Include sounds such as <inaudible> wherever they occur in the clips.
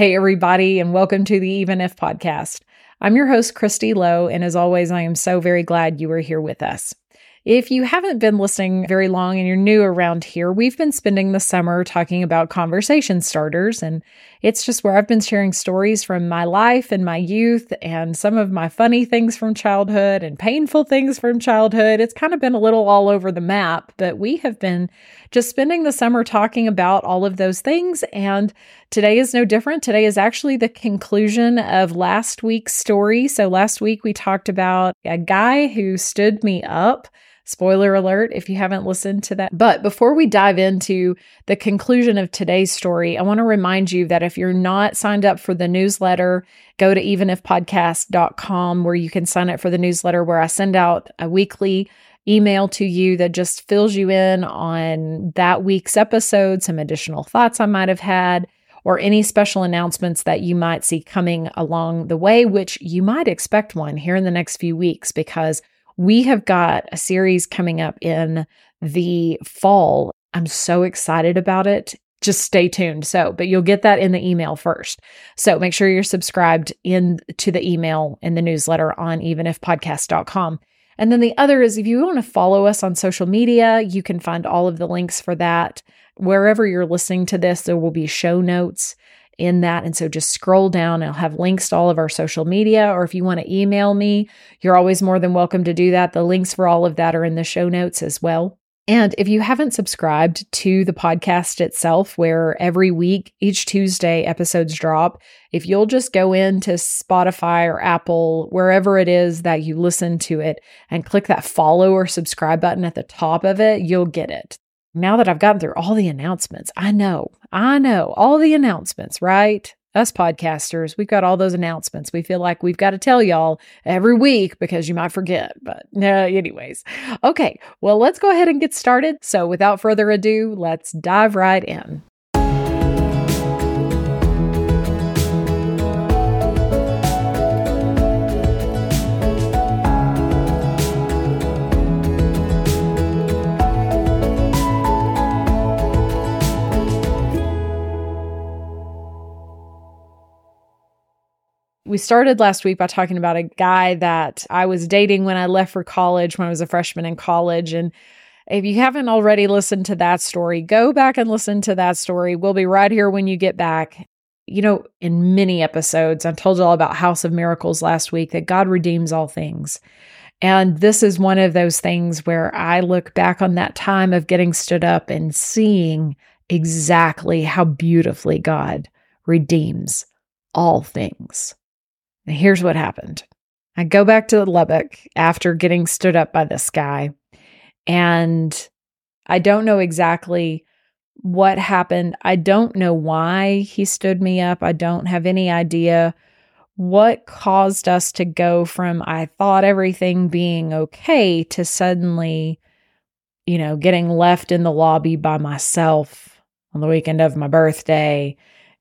Hey, everybody, and welcome to the Even If podcast. I'm your host, Kristi Lowe, and as always, I am so very glad you are here with us. If you haven't been listening very long and you're new around here, we've been spending the summer talking about conversation starters. And it's just where I've been sharing stories from my life and my youth and some of my funny things from childhood and painful things from childhood. It's kind of been a little all over the map, but we have been just spending the summer talking about all of those things. And today is no different. Today is actually the conclusion of last week's story. So last week we talked about a guy who stood me up Spoiler alert if you haven't listened to that. But before we dive into the conclusion of today's story, I want to remind you that if you're not signed up for the newsletter, go to evenifpodcast.com where you can sign up for the newsletter where I send out a weekly email to you that just fills you in on that week's episode, some additional thoughts I might have had or any special announcements that you might see coming along the way, which you might expect one here in the next few weeks because we have got a series coming up in the fall. I'm so excited about it. Just stay tuned. So, but you'll get that in the email first. So make sure you're subscribed in to the email in the newsletter on evenifpodcast.com. And then the other is if you want to follow us on social media, you can find all of the links for that. Wherever you're listening to this, there will be show notes in that. And so just scroll down. I'll have links to all of our social media. Or if you want to email me, you're always more than welcome to do that. The links for all of that are in the show notes as well. And if you haven't subscribed to the podcast itself, where every week, each Tuesday, episodes drop, if you'll just go into Spotify or Apple, wherever it is that you listen to it, and click that follow or subscribe button at the top of it, you'll get it now that I've gotten through all the announcements, I know, I know all the announcements, right? Us podcasters, we've got all those announcements. We feel like we've got to tell y'all every week because you might forget. But no, <laughs> anyways. Okay, well, let's go ahead and get started. So without further ado, let's dive right in. We started last week by talking about a guy that I was dating when I left for college, when I was a freshman in college. And if you haven't already listened to that story, go back and listen to that story. We'll be right here when you get back. You know, in many episodes, I told you all about House of Miracles last week that God redeems all things. And this is one of those things where I look back on that time of getting stood up and seeing exactly how beautifully God redeems all things. Here's what happened I go back to Lubbock after getting stood up by this guy, and I don't know exactly what happened. I don't know why he stood me up. I don't have any idea what caused us to go from I thought everything being okay to suddenly, you know, getting left in the lobby by myself on the weekend of my birthday.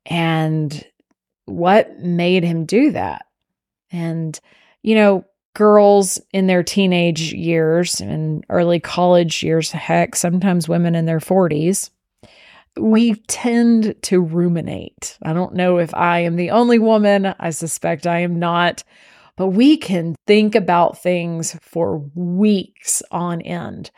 And what made him do that? And, you know, girls in their teenage years and early college years, heck, sometimes women in their 40s, we tend to ruminate. I don't know if I am the only woman. I suspect I am not. But we can think about things for weeks on end.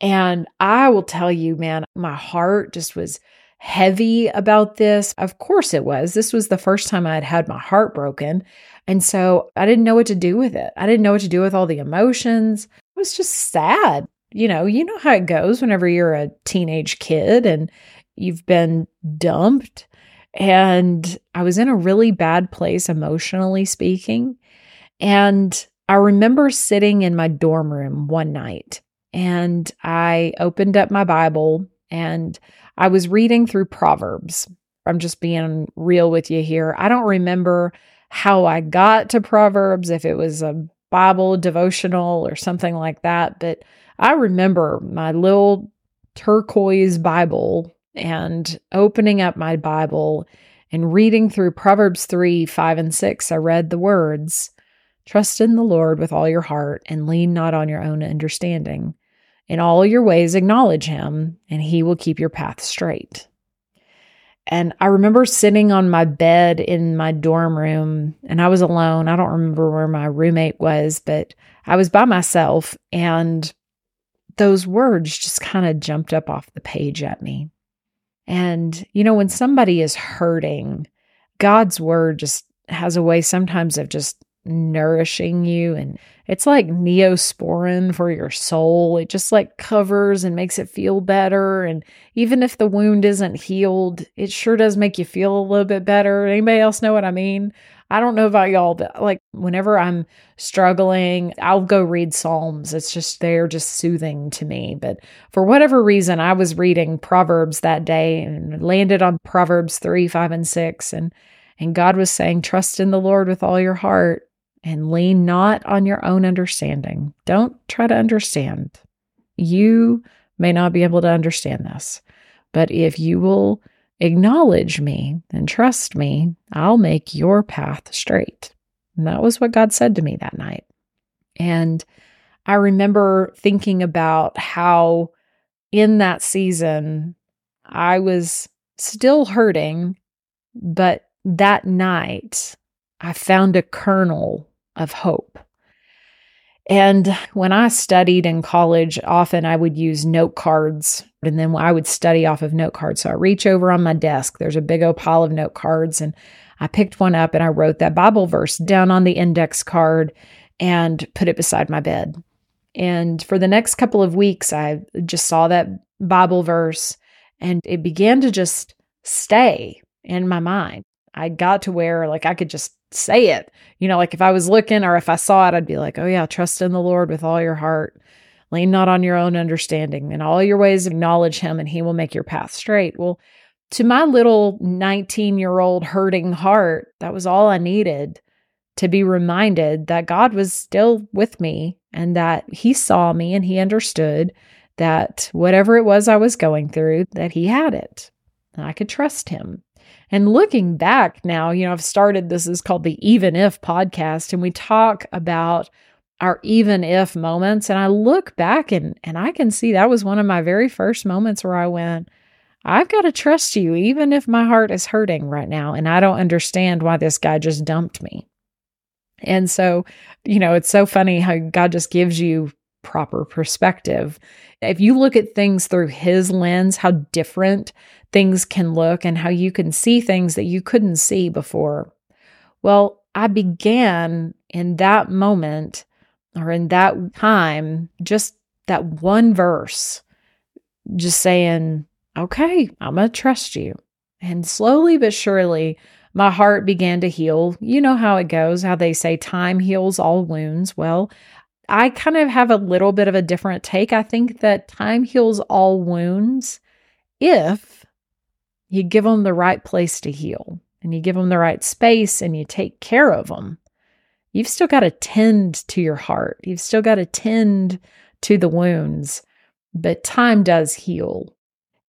And I will tell you, man, my heart just was heavy about this. Of course it was. This was the first time I had had my heart broken. And so I didn't know what to do with it. I didn't know what to do with all the emotions. It was just sad. You know, you know how it goes whenever you're a teenage kid and you've been dumped. And I was in a really bad place emotionally speaking. And I remember sitting in my dorm room one night and I opened up my Bible and I was reading through Proverbs. I'm just being real with you here. I don't remember how I got to Proverbs, if it was a Bible devotional or something like that. But I remember my little turquoise Bible and opening up my Bible and reading through Proverbs 3 5 and 6. I read the words Trust in the Lord with all your heart and lean not on your own understanding. In all your ways, acknowledge him, and he will keep your path straight. And I remember sitting on my bed in my dorm room and I was alone. I don't remember where my roommate was, but I was by myself and those words just kind of jumped up off the page at me. And, you know, when somebody is hurting, God's word just has a way sometimes of just nourishing you and it's like neosporin for your soul. It just like covers and makes it feel better. And even if the wound isn't healed, it sure does make you feel a little bit better. Anybody else know what I mean? I don't know about y'all, but like whenever I'm struggling, I'll go read Psalms. It's just, they're just soothing to me. But for whatever reason, I was reading Proverbs that day and landed on Proverbs 3, 5, and 6. And and God was saying, Trust in the Lord with all your heart and lean not on your own understanding. Don't try to understand. You may not be able to understand this, but if you will acknowledge me and trust me, I'll make your path straight. And that was what God said to me that night. And I remember thinking about how in that season I was still hurting, but that night I found a kernel of hope. And when I studied in college, often I would use note cards and then I would study off of note cards. So I reach over on my desk, there's a big old pile of note cards, and I picked one up and I wrote that Bible verse down on the index card and put it beside my bed. And for the next couple of weeks, I just saw that Bible verse and it began to just stay in my mind. I got to where like I could just say it. You know, like if I was looking or if I saw it, I'd be like, oh, yeah, trust in the Lord with all your heart. Lean not on your own understanding. In all your ways, acknowledge him and he will make your path straight. Well, to my little 19 year old hurting heart, that was all I needed to be reminded that God was still with me and that he saw me and he understood that whatever it was I was going through, that he had it. And I could trust him. And looking back now, you know, I've started this is called the Even If podcast, and we talk about our even if moments. And I look back and and I can see that was one of my very first moments where I went, I've got to trust you, even if my heart is hurting right now. And I don't understand why this guy just dumped me. And so, you know, it's so funny how God just gives you proper perspective. If you look at things through his lens, how different things can look and how you can see things that you couldn't see before. Well, I began in that moment or in that time, just that one verse, just saying, okay, I'm going to trust you. And slowly but surely, my heart began to heal. You know how it goes, how they say time heals all wounds. Well, I kind of have a little bit of a different take. I think that time heals all wounds if you give them the right place to heal and you give them the right space and you take care of them, you've still got to tend to your heart. You've still got to tend to the wounds, but time does heal.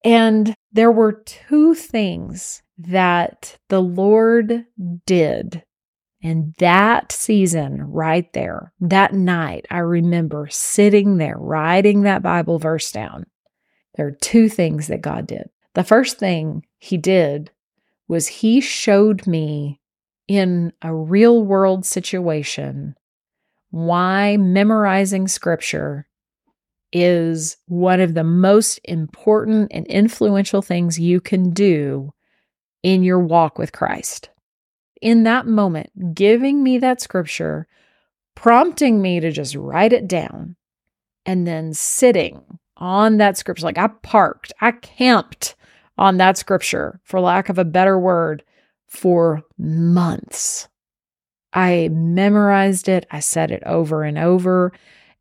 And there were two things that the Lord did in that season right there, that night. I remember sitting there, writing that Bible verse down. There are two things that God did. The first thing he did was he showed me in a real world situation why memorizing scripture is one of the most important and influential things you can do in your walk with Christ. In that moment, giving me that scripture, prompting me to just write it down, and then sitting on that scripture. Like I parked, I camped on that scripture, for lack of a better word, for months. I memorized it, I said it over and over,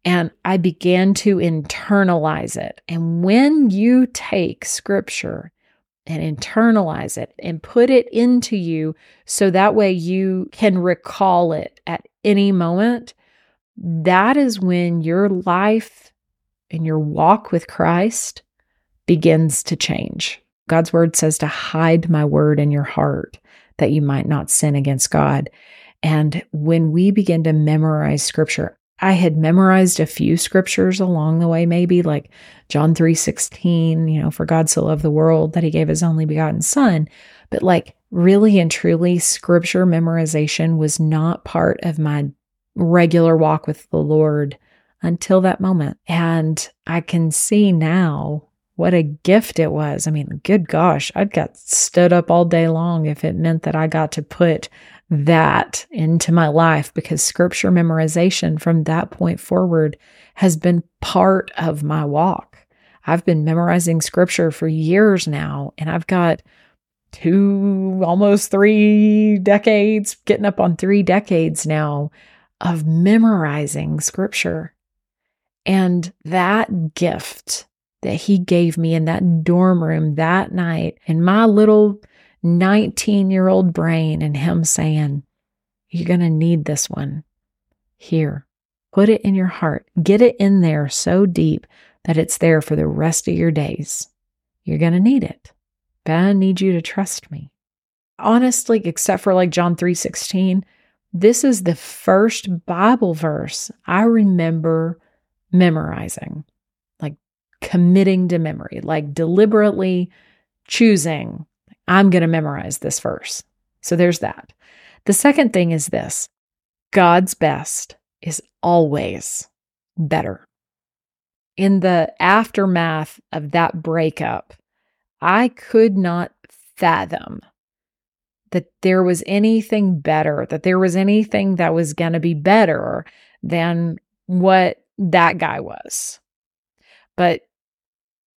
and I began to internalize it. And when you take scripture and internalize it and put it into you so that way you can recall it at any moment, that is when your life and your walk with Christ begins to change. God's word says to hide my word in your heart that you might not sin against God. And when we begin to memorize scripture, I had memorized a few scriptures along the way, maybe like John 3 16, you know, for God so loved the world that he gave his only begotten son. But like really and truly, scripture memorization was not part of my regular walk with the Lord until that moment. And I can see now what a gift it was. I mean, good gosh, I'd got stood up all day long if it meant that I got to put that into my life because scripture memorization from that point forward has been part of my walk. I've been memorizing scripture for years now, and I've got two, almost three decades, getting up on three decades now of memorizing scripture. And that gift that he gave me in that dorm room that night in my little 19 year old brain and him saying, You're going to need this one. Here, put it in your heart. Get it in there so deep that it's there for the rest of your days. You're going to need it. But I need you to trust me. Honestly, except for like John 3:16, this is the first Bible verse I remember memorizing, like committing to memory, like deliberately choosing I'm going to memorize this verse. So there's that. The second thing is this God's best is always better. In the aftermath of that breakup, I could not fathom that there was anything better, that there was anything that was going to be better than what that guy was. But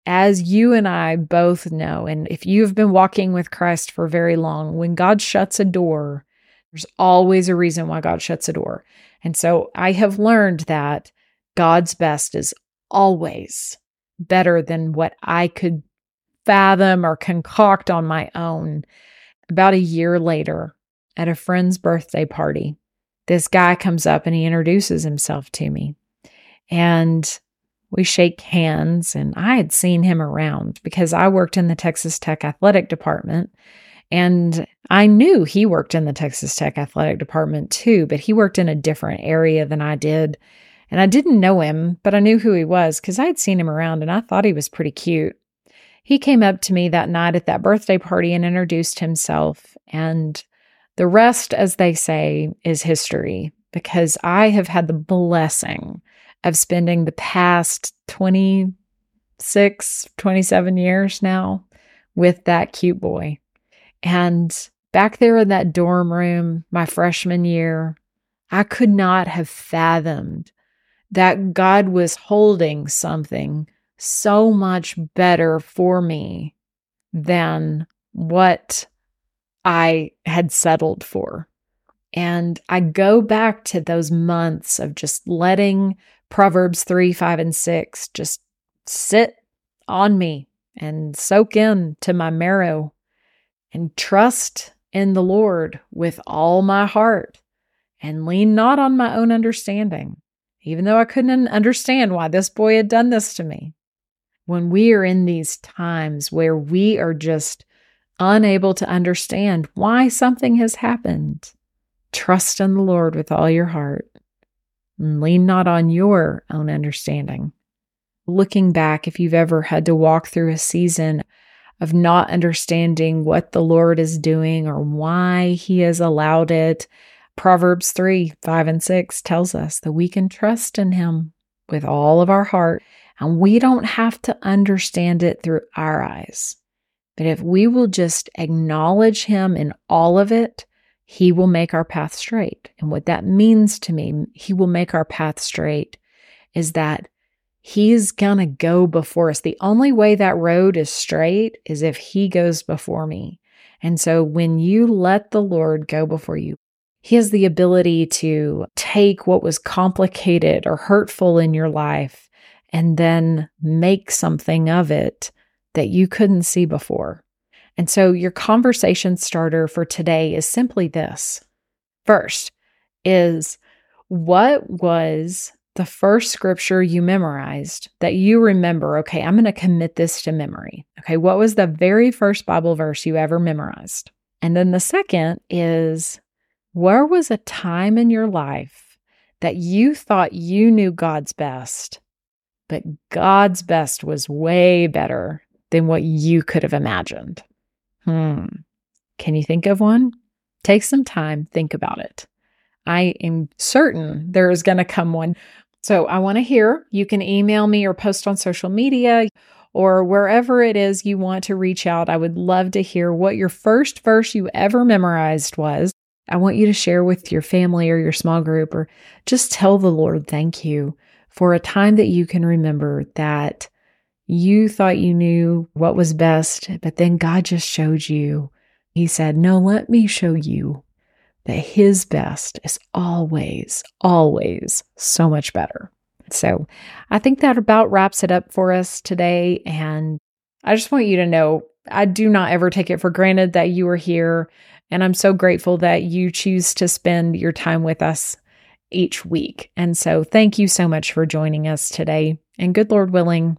as you and I both know, and if you've been walking with Christ for very long, when God shuts a door, there's always a reason why God shuts a door. And so I have learned that God's best is always better than what I could fathom or concoct on my own. About a year later, at a friend's birthday party, this guy comes up and he introduces himself to me. And we shake hands, and I had seen him around because I worked in the Texas Tech athletic department. And I knew he worked in the Texas Tech athletic department too, but he worked in a different area than I did. And I didn't know him, but I knew who he was because I had seen him around and I thought he was pretty cute. He came up to me that night at that birthday party and introduced himself. And the rest, as they say, is history because I have had the blessing of spending the past 26, 27 years now with that cute boy. And back there in that dorm room, my freshman year, I could not have fathomed that God was holding something so much better for me than what I had settled for. And I go back to those months of just letting Proverbs 3, 5, and 6 just sit on me and soak in to my marrow and trust in the Lord with all my heart and lean not on my own understanding, even though I couldn't understand why this boy had done this to me. When we are in these times where we are just unable to understand why something has happened, trust in the Lord with all your heart lean not on your own understanding. Looking back, if you've ever had to walk through a season of not understanding what the Lord is doing or why He has allowed it, Proverbs 3 5 and 6 tells us that we can trust in Him with all of our heart, and we don't have to understand it through our eyes. But if we will just acknowledge Him in all of it, he will make our path straight. And what that means to me, He will make our path straight, is that He's going to go before us. The only way that road is straight is if He goes before me. And so when you let the Lord go before you, He has the ability to take what was complicated or hurtful in your life and then make something of it that you couldn't see before. And so, your conversation starter for today is simply this. First, is what was the first scripture you memorized that you remember? Okay, I'm going to commit this to memory. Okay, what was the very first Bible verse you ever memorized? And then the second is where was a time in your life that you thought you knew God's best, but God's best was way better than what you could have imagined? Hmm. Can you think of one? Take some time, think about it. I am certain there is going to come one. So I want to hear. You can email me or post on social media or wherever it is you want to reach out. I would love to hear what your first verse you ever memorized was. I want you to share with your family or your small group, or just tell the Lord thank you for a time that you can remember that you thought you knew what was best, but then God just showed you. He said, No, let me show you that His best is always, always so much better. So I think that about wraps it up for us today. And I just want you to know I do not ever take it for granted that you are here. And I'm so grateful that you choose to spend your time with us each week. And so thank you so much for joining us today. And good Lord willing,